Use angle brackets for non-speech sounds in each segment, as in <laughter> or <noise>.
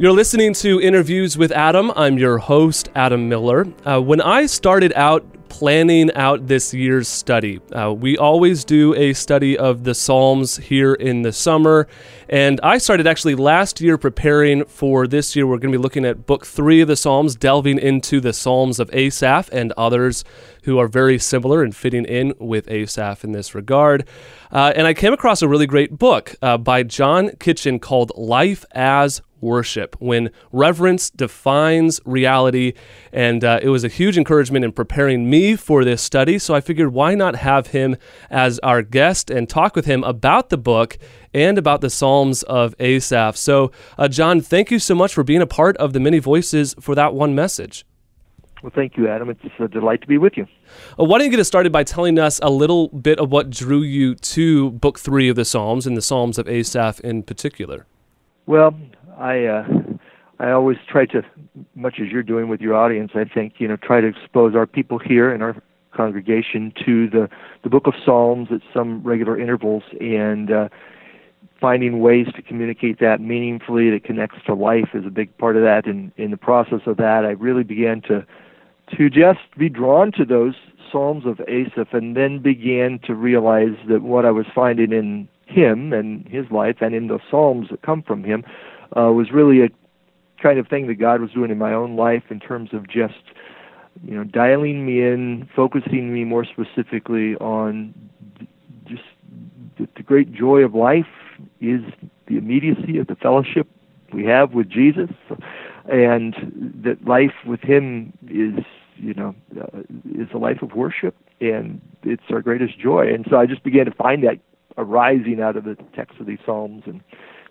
You're listening to Interviews with Adam. I'm your host, Adam Miller. Uh, when I started out planning out this year's study, uh, we always do a study of the Psalms here in the summer. And I started actually last year preparing for this year. We're going to be looking at book three of the Psalms, delving into the Psalms of Asaph and others who are very similar and fitting in with Asaph in this regard. Uh, and I came across a really great book uh, by John Kitchen called Life as worship, when reverence defines reality. And uh, it was a huge encouragement in preparing me for this study. So I figured, why not have him as our guest and talk with him about the book and about the Psalms of Asaph? So, uh, John, thank you so much for being a part of the many voices for that one message. Well, thank you, Adam. It's a delight to be with you. Uh, why don't you get us started by telling us a little bit of what drew you to Book Three of the Psalms and the Psalms of Asaph in particular? Well, I uh, I always try to, much as you're doing with your audience, I think you know, try to expose our people here in our congregation to the the Book of Psalms at some regular intervals, and uh, finding ways to communicate that meaningfully that connects to life is a big part of that. And in the process of that, I really began to to just be drawn to those Psalms of Asaph, and then began to realize that what I was finding in him and his life, and in the Psalms that come from him, uh, was really a kind of thing that God was doing in my own life in terms of just you know dialing me in, focusing me more specifically on just the, the great joy of life is the immediacy of the fellowship we have with Jesus, and that life with Him is you know uh, is a life of worship, and it's our greatest joy. And so I just began to find that arising out of the text of these psalms, and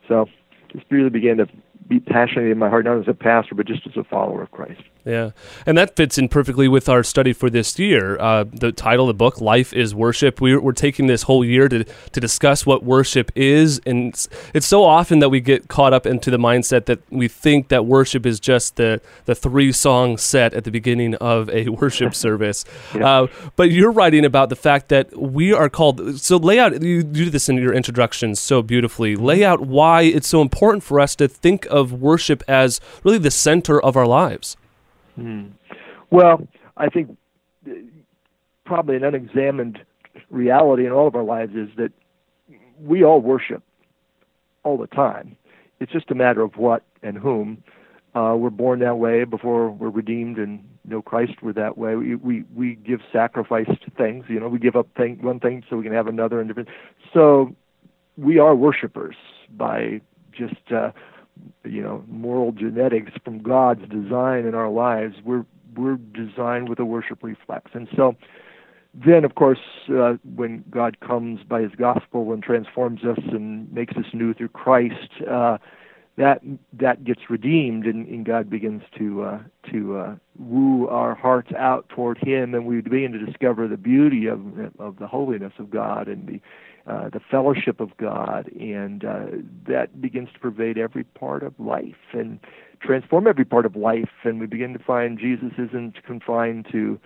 so just really began to be passionate in my heart, not as a pastor, but just as a follower of Christ. Yeah, and that fits in perfectly with our study for this year. Uh, the title of the book, "Life as Worship." We're, we're taking this whole year to to discuss what worship is, and it's, it's, so often that we get caught up into the mindset that we think that worship is just the the three song set at the beginning of a <laughs> worship service. <laughs> yeah. uh, but you're writing about the fact that we are called. So lay out. You do this in your introduction so beautifully. Lay out why it's so important for us to think of worship as really the center of our lives. Hmm. Well, I think probably an unexamined reality in all of our lives is that we all worship all the time. It's just a matter of what and whom. Uh, we're born that way before we're redeemed and know Christ. We're that way. We we we give sacrifice to things. You know, we give up thing, one thing so we can have another and different. So we are worshipers by just uh, you know moral genetics from God's design in our lives. We're we're designed with a worship reflex, and so then of course uh, when God comes by His gospel and transforms us and makes us new through Christ, uh, that that gets redeemed, and, and God begins to uh, to uh, woo our hearts out toward Him, and we begin to discover the beauty of of the holiness of God and the uh, the fellowship of God, and uh, that begins to pervade every part of life and transform every part of life. And we begin to find Jesus isn't confined to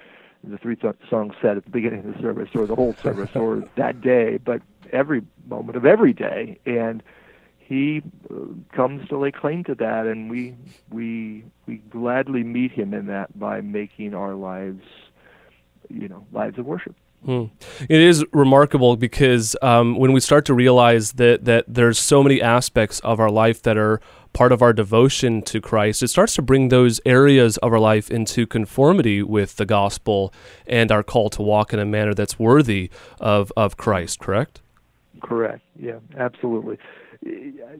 the three th- songs said at the beginning of the service, or the whole service, or <laughs> that day, but every moment of every day. And he uh, comes to lay claim to that, and we we we gladly meet him in that by making our lives, you know, lives of worship. Hmm. It is remarkable because um, when we start to realize that that there's so many aspects of our life that are part of our devotion to Christ, it starts to bring those areas of our life into conformity with the gospel and our call to walk in a manner that's worthy of of Christ. Correct? Correct. Yeah, absolutely.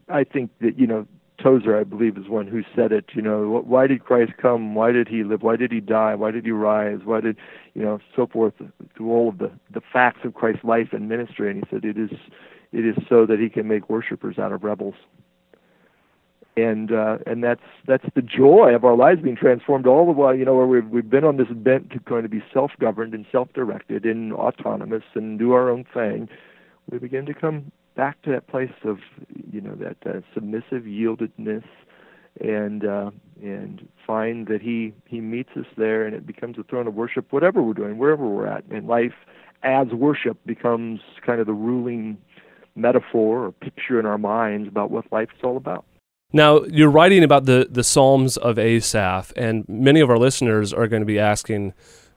I think that you know Tozer, I believe, is one who said it. You know, why did Christ come? Why did he live? Why did he die? Why did he rise? Why did, you know, so forth through all of the the facts of Christ's life and ministry. And he said it is it is so that he can make worshipers out of rebels. And uh, and that's that's the joy of our lives being transformed all the while. You know, where we've we've been on this bent to kind of be self-governed and self-directed and autonomous and do our own thing. We begin to come back to that place of you know that uh, submissive yieldedness and uh, and find that he he meets us there and it becomes a throne of worship whatever we're doing wherever we're at in life as worship becomes kind of the ruling metaphor or picture in our minds about what life is all about. Now, you're writing about the, the Psalms of Asaph, and many of our listeners are going to be asking,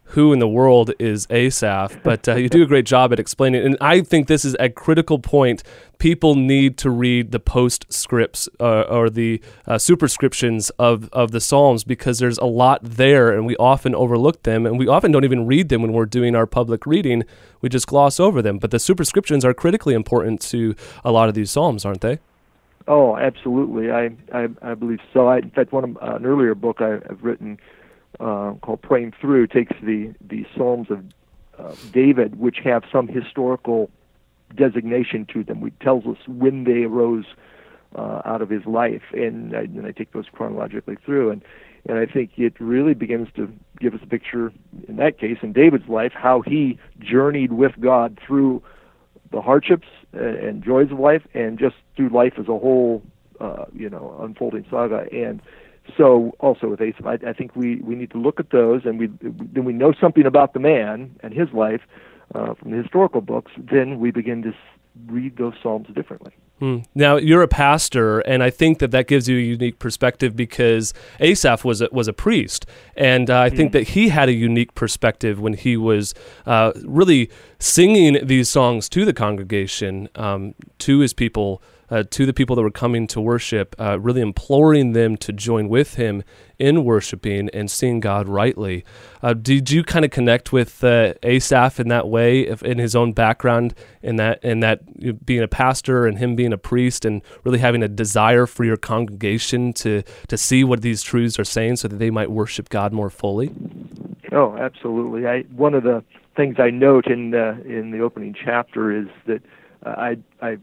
who in the world is Asaph? <laughs> But uh, you do a great job at explaining it. And I think this is a critical point. People need to read the postscripts uh, or the uh, superscriptions of, of the Psalms because there's a lot there, and we often overlook them, and we often don't even read them when we're doing our public reading. We just gloss over them. But the superscriptions are critically important to a lot of these Psalms, aren't they? Oh, absolutely. I I, I believe so. I, in fact, one of, uh, an earlier book I, have written uh, called "Praying Through" takes the the Psalms of uh, David, which have some historical designation to them. It tells us when they arose uh, out of his life, and I, and I take those chronologically through, and and I think it really begins to give us a picture, in that case, in David's life, how he journeyed with God through the hardships and joys of life, and just through life as a whole, uh, you know, unfolding saga. And so, also with Asaph, I, I think we we need to look at those, and we then we know something about the man and his life uh, from the historical books. Then we begin to read those psalms differently. Hmm. Now you're a pastor, and I think that that gives you a unique perspective because Asaph was a, was a priest, and uh, I think hmm. that he had a unique perspective when he was uh, really singing these songs to the congregation, um, to his people uh, to the people that were coming to worship, uh, really imploring them to join with him in worshiping and seeing God rightly. Uh, did you kind of connect with uh, Asaph in that way, if, in his own background, in that in that being a pastor and him being a priest, and really having a desire for your congregation to to see what these truths are saying, so that they might worship God more fully? Oh, absolutely. I one of the things I note in the, in the opening chapter is that uh, I I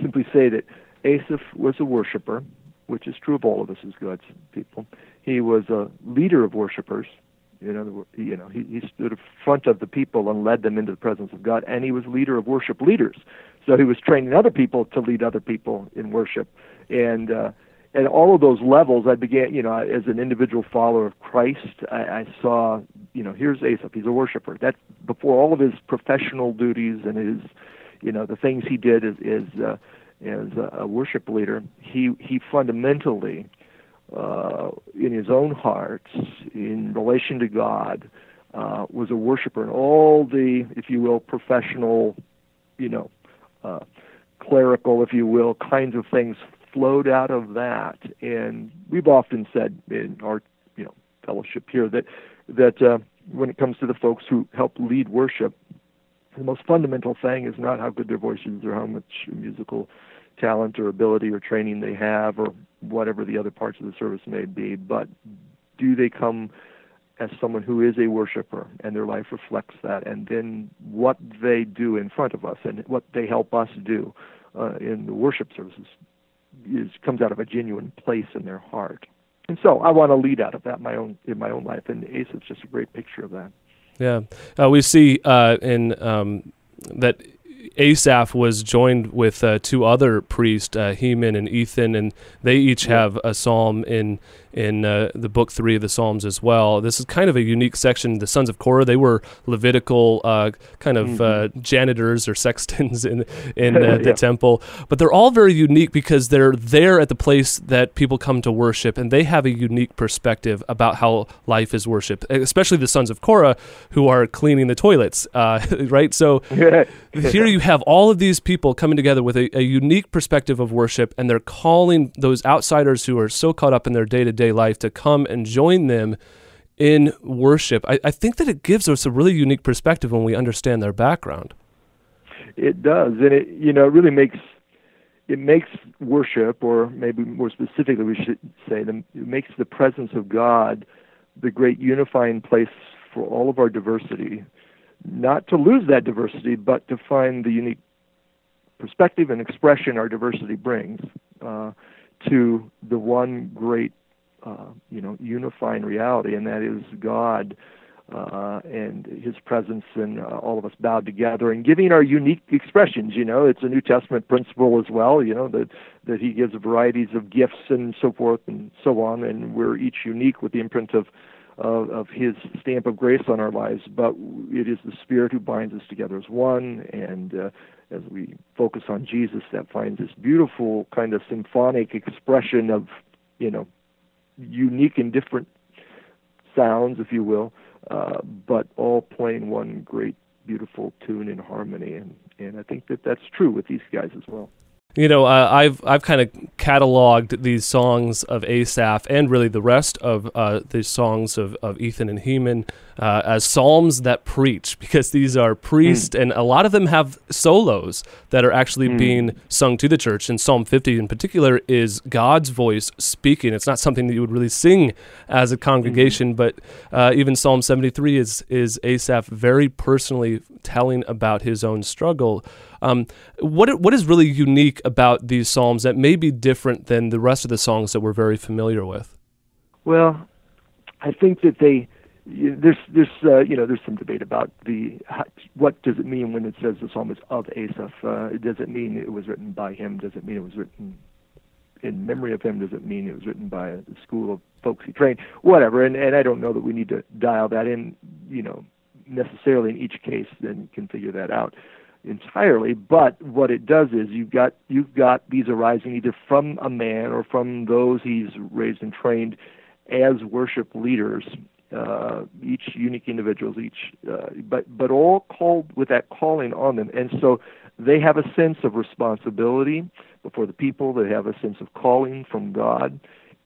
simply say that Asaph was a worshiper, which is true of all of us as God's people. He was a leader of worshipers. You know, you know, he, he stood in front of the people and led them into the presence of God, and he was leader of worship leaders. So he was training other people to lead other people in worship, and uh, and all of those levels, I began, you know, as an individual follower of Christ, I, I saw, you know, here's Asaph. He's a worshiper. That's before all of his professional duties and his you know the things he did as as, uh, as a worship leader, he he fundamentally uh, in his own heart, in relation to God, uh, was a worshiper, and all the, if you will, professional, you know, uh, clerical, if you will, kinds of things flowed out of that. And we've often said in our, you know, fellowship here that that uh, when it comes to the folks who help lead worship, the most fundamental thing is not how good their voice is or how much musical talent or ability or training they have or whatever the other parts of the service may be, but do they come as someone who is a worshiper and their life reflects that? And then what they do in front of us and what they help us do uh, in the worship services is comes out of a genuine place in their heart. And so I want to lead out of that in my own in my own life and Asaph's just a great picture of that yeah, uh, we see uh, in um, that Asaph was joined with uh, two other priests, uh, Heman and Ethan, and they each have a psalm in in uh, the book three of the Psalms as well. This is kind of a unique section. The sons of Korah, they were Levitical uh, kind of mm-hmm. uh, janitors or sextons <laughs> in in uh, <laughs> the temple, but they're all very unique because they're there at the place that people come to worship, and they have a unique perspective about how life is worship. Especially the sons of Korah, who are cleaning the toilets, uh, <laughs> right? So here you have all of these people coming together with a, a unique perspective of worship, and they're calling those outsiders who are so caught up in their day to day life to come and join them in worship. I, I think that it gives us a really unique perspective when we understand their background. It does, and it you know it really makes it makes worship, or maybe more specifically, we should say, it makes the presence of God the great unifying place for all of our diversity. Not to lose that diversity, but to find the unique perspective and expression our diversity brings uh, to the one great uh, you know unifying reality, and that is God uh, and His presence, and uh, all of us bowed together and giving our unique expressions. You know, it's a New Testament principle as well. You know that that He gives varieties of gifts and so forth and so on, and we're each unique with the imprint of of, of His stamp of grace on our lives, but it is the Spirit who binds us together as one. And uh, as we focus on Jesus, that finds this beautiful kind of symphonic expression of, you know, unique and different sounds, if you will, uh, but all playing one great, beautiful tune in harmony. And, and I think that that's true with these guys as well. You know, uh, I've I've kind of cataloged these songs of Asaph and really the rest of uh, the songs of, of Ethan and Heman uh, as psalms that preach because these are priests mm. and a lot of them have solos that are actually mm. being sung to the church. And Psalm 50 in particular is God's voice speaking. It's not something that you would really sing as a congregation, mm. but uh, even Psalm 73 is is Asaph very personally telling about his own struggle. Um, what what is really unique about these psalms that may be different than the rest of the songs that we're very familiar with? Well, I think that they there's there's uh, you know there's some debate about the what does it mean when it says the psalm is of Asaph? Uh, does it mean it was written by him? Does it mean it was written in memory of him? Does it mean it was written by a school of folks he trained? Whatever. And and I don't know that we need to dial that in. You know necessarily in each case. Then you can figure that out entirely. But what it does is you've got you've got these arising either from a man or from those he's raised and trained as worship leaders. Uh, each unique individuals, each, uh, but but all called with that calling on them, and so they have a sense of responsibility before the people. They have a sense of calling from God,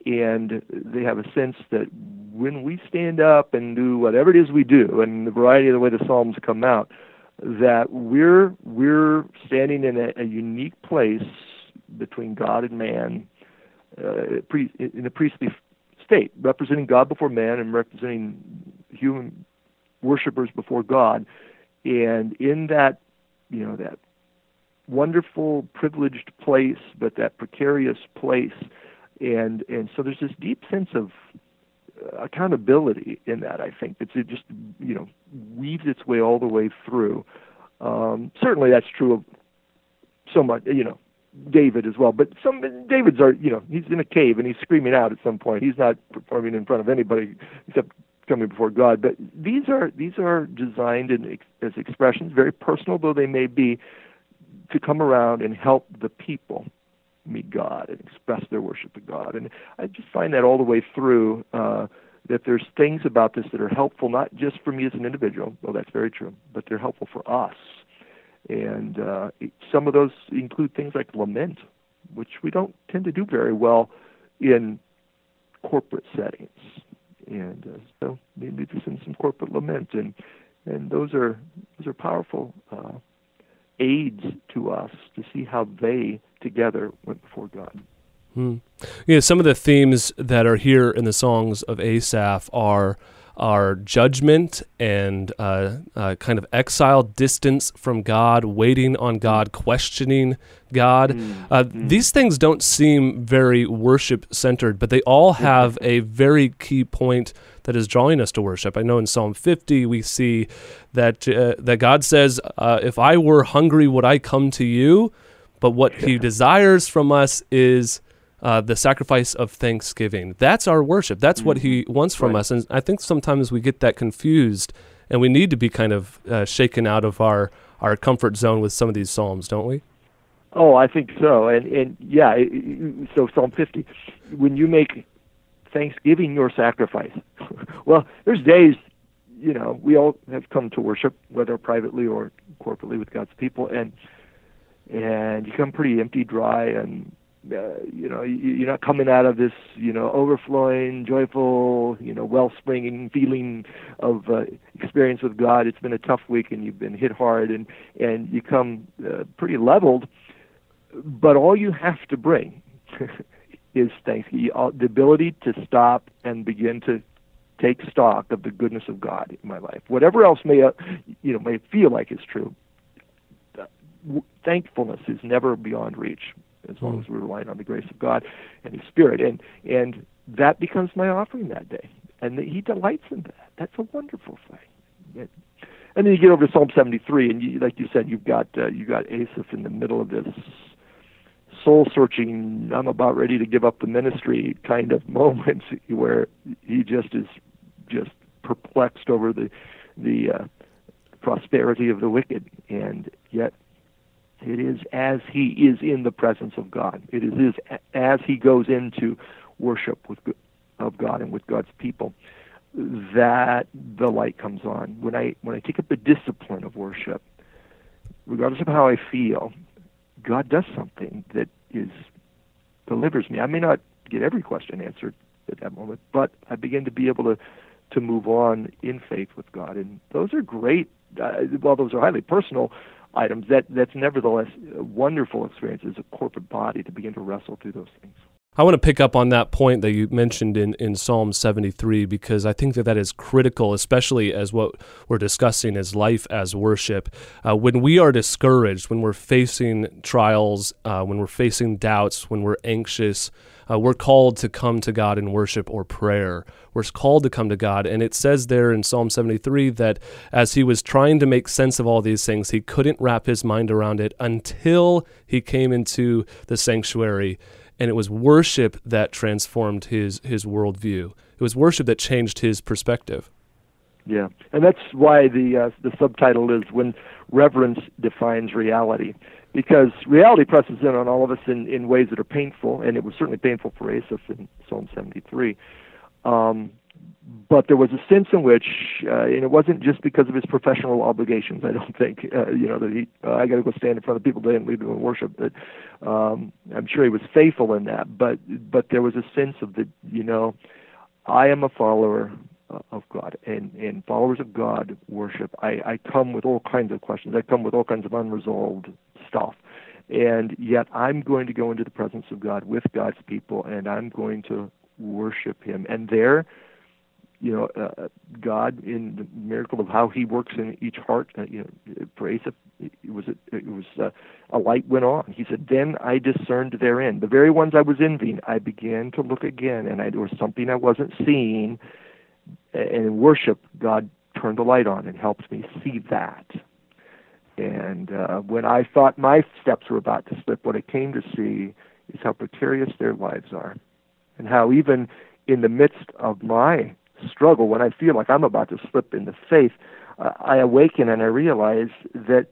and they have a sense that when we stand up and do whatever it is we do, and the variety of the way the psalms come out, that we're we're standing in a, a unique place between God and man, uh, in a priestly state, representing God before man and representing human worshippers before God, and in that, you know, that wonderful, privileged place, but that precarious place, and and so there's this deep sense of accountability in that. I think it's it just you know weaves its way all the way through. Um, certainly, that's true of so much. You know, David as well. But some David's are you know he's in a cave and he's screaming out at some point. He's not performing in front of anybody except coming before God. But these are these are designed in, as expressions, very personal though they may be, to come around and help the people meet God and express their worship to God. And I just find that all the way through uh, that there's things about this that are helpful not just for me as an individual, well, that's very true, but they're helpful for us. And uh, some of those include things like lament, which we don't tend to do very well in corporate settings. And uh, so maybe just in some corporate lament, and and those are those are powerful uh, aids to us to see how they together went before God. Hmm. Yeah, some of the themes that are here in the songs of Asaph are are judgment and uh, uh, kind of exile, distance from God, waiting on God, questioning God. Mm. Uh, mm. These things don't seem very worship centered, but they all have a very key point that is drawing us to worship. I know in Psalm 50 we see that uh, that God says, uh, "If I were hungry, would I come to you?" But what He desires from us is uh, the sacrifice of thanksgiving. That's our worship. That's mm-hmm. what He mm-hmm. wants from right. us. And I think sometimes we get that confused, and we need to be kind of uh, shaken out of our our comfort zone with some of these psalms, don't we? Oh, I think so. And and yeah, so Psalm 50, when you make thanksgiving your sacrifice. <laughs> well, there's days, you know, we all have come to worship, whether privately or corporately with God's people, and and you come pretty empty, dry, and uh, you know you're not coming out of this you know overflowing joyful you know wellspringing feeling of uh, experience with god. It's been a tough week and you've been hit hard and and you come uh, pretty leveled. But all you have to bring <laughs> is thanksgiving the ability to stop and begin to take stock of the goodness of god in my life. Whatever else may uh, you know may feel like is true thankfulness is never beyond reach as long as we're relying on the grace of God and His Spirit. And and that becomes my offering that day. And He delights in that. That's a wonderful thing. and then you get over to Psalm 73, and you, like you said, you've got uh, you got Asaph in the middle of this soul searching. I'm about ready to give up the ministry kind of <laughs> moment where he just is just perplexed over the the uh, prosperity of the wicked, and yet it is as he is in the presence of God. It is as he goes into worship with of God and with God's people that the light comes on. When I when I take up the discipline of worship, regardless of how I feel, God does something that is delivers me. I may not get every question answered at that moment, but I begin to be able to to move on in faith with God, and those are great. Uh, while those are highly personal items, that that's nevertheless a wonderful experience as a corporate body to begin to wrestle through those things. I want to pick up on that point that you mentioned in, in Psalm 73 because I think that that is critical, especially as what we're discussing is life as worship. Uh, when we are discouraged, when we're facing trials, uh, when we're facing doubts, when we're anxious, uh, we're called to come to God in worship or prayer. We're called to come to God. And it says there in Psalm 73 that as he was trying to make sense of all these things, he couldn't wrap his mind around it until he came into the sanctuary and it was worship that transformed his his worldview. It was worship that changed his perspective. Yeah, and that's why the uh, the subtitle is "When Reverence Defines Reality," because reality presses in on all of us in, in ways that are painful, and it was certainly painful for Asaph in Psalm 73. Um, but there was a sense in which, uh, and it wasn't just because of his professional obligations. I don't think, uh, you know, that he, uh, I got to go stand in front of people today and lead them in worship. That um, I'm sure he was faithful in that, but but there was a sense of the, you know, I am a follower uh, of God, and and followers of God worship. I I come with all kinds of questions. I come with all kinds of unresolved stuff, and yet I'm going to go into the presence of God with God's people, and I'm going to worship Him, and there you know, uh, God in the miracle of how He works in each heart. Uh, you know, for Asaph, it was it was uh, a light went on. He said, "Then I discerned their end the very ones I was envying. I began to look again, and I, there was something I wasn't seeing. And in worship, God turned the light on and helped me see that. And uh, when I thought my steps were about to slip, what I came to see is how precarious their lives are, and how even in the midst of my struggle, when I feel like I'm about to slip in the faith, uh, I awaken and I realize that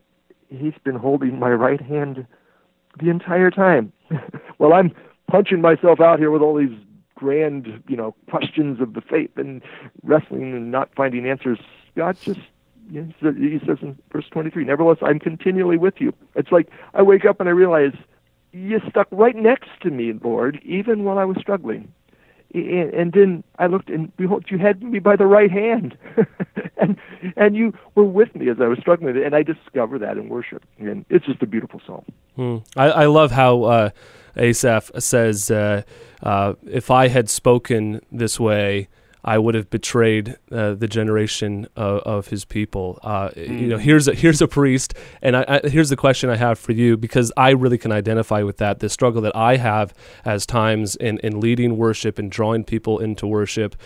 He's been holding my right hand the entire time. <laughs> well, I'm punching myself out here with all these grand, you know, questions of the faith and wrestling and not finding answers. God just he says in verse 23, Nevertheless, I'm continually with you. It's like I wake up and I realize you stuck right next to me, Lord, even while I was struggling and then I looked, and behold, you had me by the right hand, <laughs> and and you were with me as I was struggling, and I discovered that in worship, and it's just a beautiful song. Hmm. I, I love how uh, Asaph says, uh, uh, "If I had spoken this way." I would have betrayed uh, the generation of, of his people. Uh, mm. You know, mm. here's a, here's a priest, and I, I, here's the question I have for you because I really can identify with that. The struggle that I have as times in, in leading worship and drawing people into worship,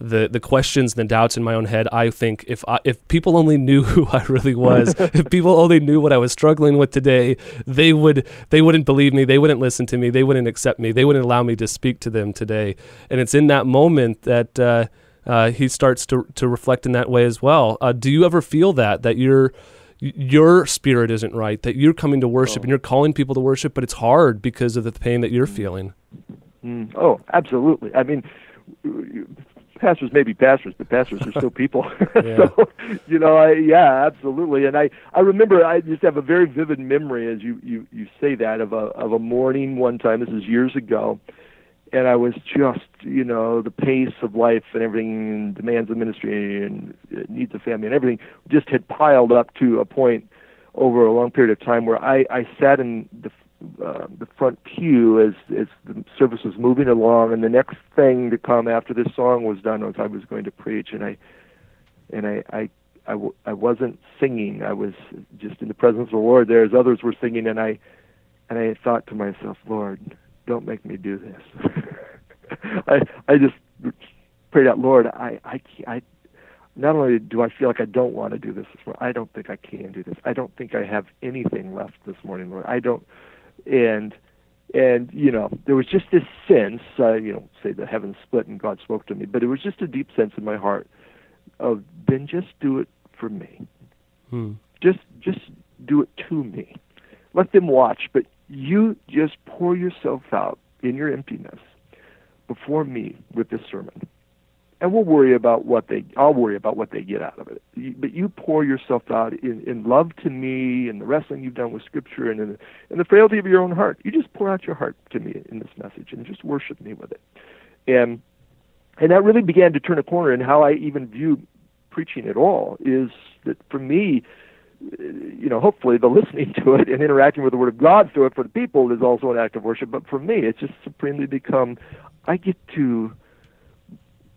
the the questions, and the doubts in my own head. I think if I, if people only knew <laughs> who I really was, <laughs> if people only knew what I was struggling with today, they would they wouldn't believe me. They wouldn't listen to me. They wouldn't accept me. They wouldn't allow me to speak to them today. And it's in that moment that. Uh, uh, he starts to to reflect in that way as well. Uh, do you ever feel that that your your spirit isn't right, that you're coming to worship oh. and you're calling people to worship, but it's hard because of the pain that you're mm. feeling? Mm. Oh, absolutely. I mean, pastors may be pastors, but pastors are still people. <laughs> <laughs> so, you know, I, yeah, absolutely. And I, I remember I just have a very vivid memory as you, you, you say that of a, of a morning one time. This is years ago and I was just, you know, the pace of life and everything, and demands of ministry and uh, needs of family and everything just had piled up to a point over a long period of time where I, I sat in the uh, the front pew as as the service was moving along, and the next thing to come after this song was done was I was going to preach, and I and I I I, w- I wasn't singing. I was just in the presence of the Lord there as others were singing, and I and I thought to myself, Lord, don't make me do this. <laughs> I I just prayed out, Lord, I I I not only do I feel like I don't want to do this this morning, I don't think I can do this. I don't think I have anything left this morning, Lord. I don't, and and you know there was just this sense, uh, you know, say the heavens split and God spoke to me, but it was just a deep sense in my heart of then just do it for me. Hmm. Just just do it to me. Let them watch, but you just pour yourself out in your emptiness before me with this sermon. And we'll worry about what they I'll worry about what they get out of it. But you pour yourself out in, in love to me and the wrestling you've done with scripture and in, in the frailty of your own heart. You just pour out your heart to me in this message and just worship me with it. And and that really began to turn a corner in how I even view preaching at all is that for me you know, hopefully the <laughs> listening to it and interacting with the Word of God through it for the people is also an act of worship. But for me, it's just supremely become I get to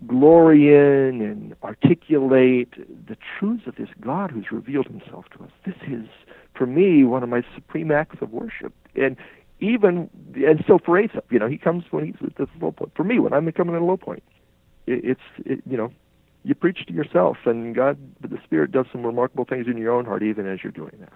glory in and articulate the truths of this God who's revealed himself to us. This is, for me, one of my supreme acts of worship. And even, and so for Asaph, you know, he comes when he's at this low point. For me, when I'm coming at a low point, it, it's, it, you know, you preach to yourself, and God, the Spirit does some remarkable things in your own heart even as you're doing that.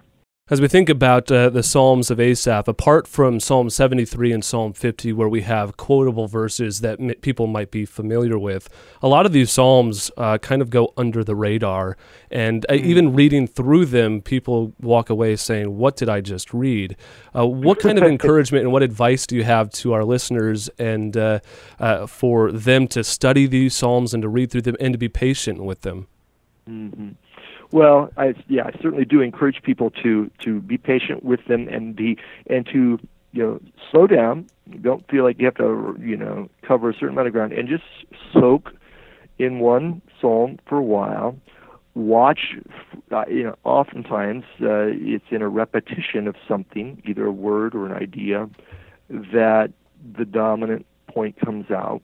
As we think about uh, the Psalms of Asaph, apart from Psalm 73 and Psalm 50, where we have quotable verses that m- people might be familiar with, a lot of these Psalms uh, kind of go under the radar. And uh, even reading through them, people walk away saying, What did I just read? Uh, what kind of <laughs> encouragement and what advice do you have to our listeners and uh, uh, for them to study these Psalms and to read through them and to be patient with them? Mm-hmm. Well, I, yeah, I certainly do encourage people to to be patient with them and be and to you know slow down. Don't feel like you have to you know cover a certain amount of ground and just soak in one psalm for a while. Watch, uh, you know, oftentimes uh, it's in a repetition of something, either a word or an idea, that the dominant point comes out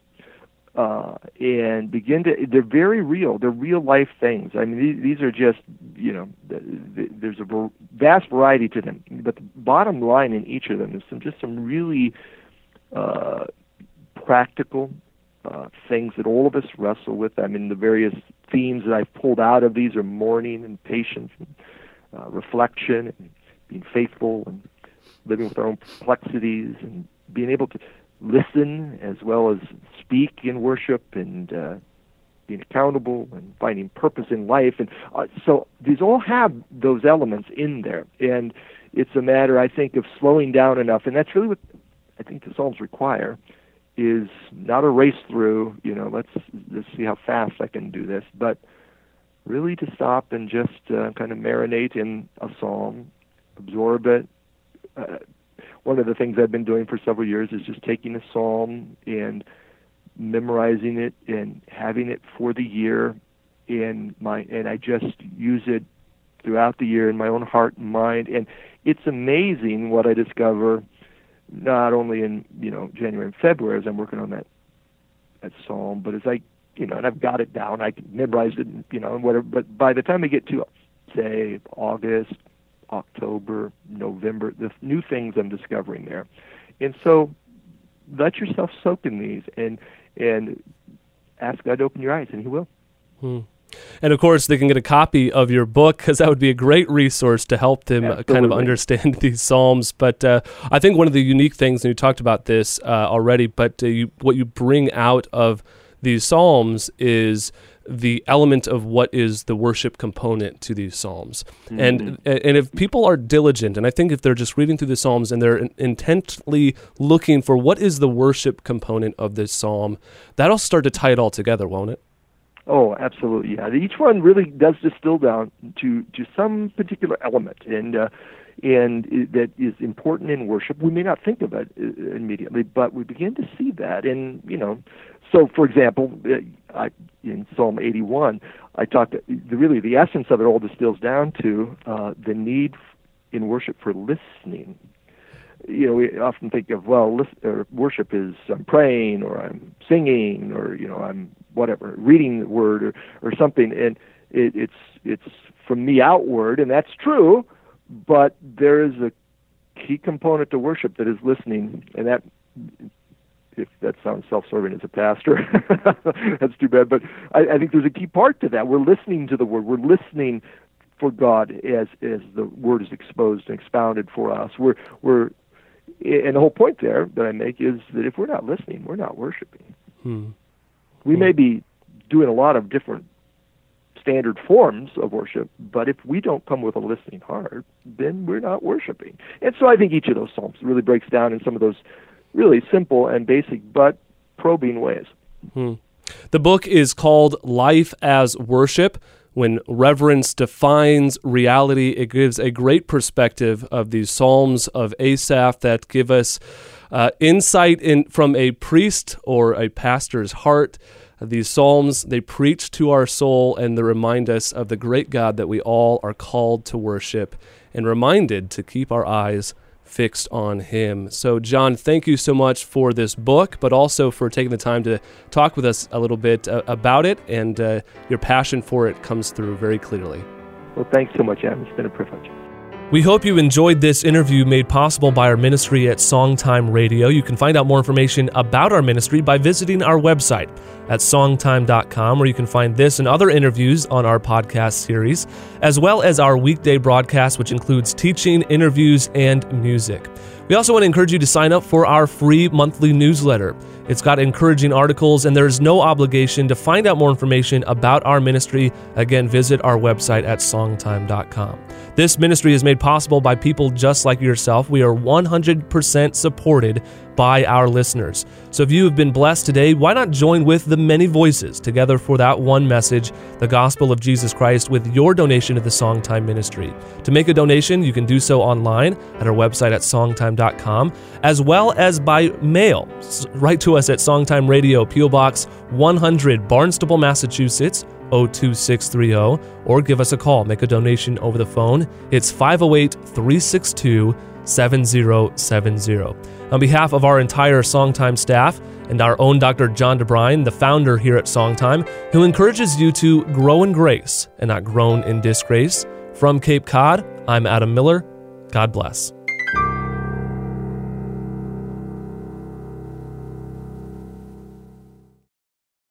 uh, and begin to they're very real. They're real life things. I mean these, these are just you know there's a vast variety to them. But the bottom line in each of them is some just some really uh, practical uh, things that all of us wrestle with. I mean the various themes that i've pulled out of these are mourning and patience and uh, reflection and being faithful and living with our own complexities and being able to listen as well as speak in worship and uh, being accountable and finding purpose in life. And uh, so these all have those elements in there. And it's a matter, I think, of slowing down enough. And that's really what I think the Psalms require is not a race through, you know, let's, let's see how fast I can do this, but really to stop and just uh, kind of marinate in a psalm, absorb it, uh, one of the things I've been doing for several years is just taking a psalm and memorizing it and having it for the year. And my and I just use it throughout the year in my own heart and mind. And it's amazing what I discover not only in you know January and February as I'm working on that that psalm but as I you know and I've got it down I can memorize it you know and whatever but by the time I get to say August October, November, the new things I'm discovering there. And so let yourself soak in these and and ask God to open your eyes, and He will. Hmm. And of course, they can get a copy of your book because that would be a great resource to help them Absolutely. kind of understand <laughs> these Psalms. But uh, I think one of the unique things, and you talked about this uh, already, but uh, you, what you bring out of these Psalms is the element of what is the worship component to these psalms. Mm-hmm. And and if people are diligent and I think if they're just reading through the psalms and they're intently looking for what is the worship component of this psalm, that'll start to tie it all together, won't it? Oh, absolutely. Yeah. Each one really does distill down to to some particular element and uh, and that is important in worship. We may not think of it uh, immediately, but we begin to see that. And you know, so for example, uh, I, in Psalm 81, I talked. Really, the essence of it all distills down to uh, the need in worship for listening. You know, we often think of well, listen, or worship is I'm praying or I'm singing or you know I'm whatever reading the word or or something, and it, it's it's from the outward, and that's true but there is a key component to worship that is listening, and that that self-serving as a pastor, <laughs> that's too bad. But I, I think there's a key part to that. We're listening to the word. We're listening for God as as the word is exposed and expounded for us. We're we're and the whole point there that I make is that if we're not listening, we're not worshiping. Hmm. We hmm. may be doing a lot of different standard forms of worship, but if we don't come with a listening heart, then we're not worshiping. And so I think each of those psalms really breaks down in some of those really simple and basic but probing ways. Hmm. The book is called Life as Worship. When reverence defines reality, it gives a great perspective of these Psalms of Asaph that give us uh, insight in from a priest or a pastor's heart. These Psalms, they preach to our soul and they remind us of the great God that we all are called to worship and reminded to keep our eyes fixed on Him. So, John, thank you so much for this book, but also for taking the time to talk with us a little bit uh, about it. And uh, your passion for it comes through very clearly. Well, thanks so much, Adam. It's been a privilege. We hope you enjoyed this interview made possible by our ministry at Songtime Radio. You can find out more information about our ministry by visiting our website at songtime.com, where you can find this and other interviews on our podcast series, as well as our weekday broadcast, which includes teaching, interviews, and music. We also want to encourage you to sign up for our free monthly newsletter. It's got encouraging articles, and there's no obligation to find out more information about our ministry. Again, visit our website at songtime.com. This ministry is made possible by people just like yourself. We are 100% supported by our listeners. So if you have been blessed today, why not join with the many voices together for that one message, the gospel of Jesus Christ, with your donation to the Songtime Ministry? To make a donation, you can do so online at our website at songtime.com, as well as by mail. Write us at Songtime Radio, P.O. Box 100, Barnstable, Massachusetts. 02630 or give us a call. Make a donation over the phone. It's 508 362 7070. On behalf of our entire Songtime staff and our own Dr. John DeBrine, the founder here at Songtime, who encourages you to grow in grace and not groan in disgrace, from Cape Cod, I'm Adam Miller. God bless.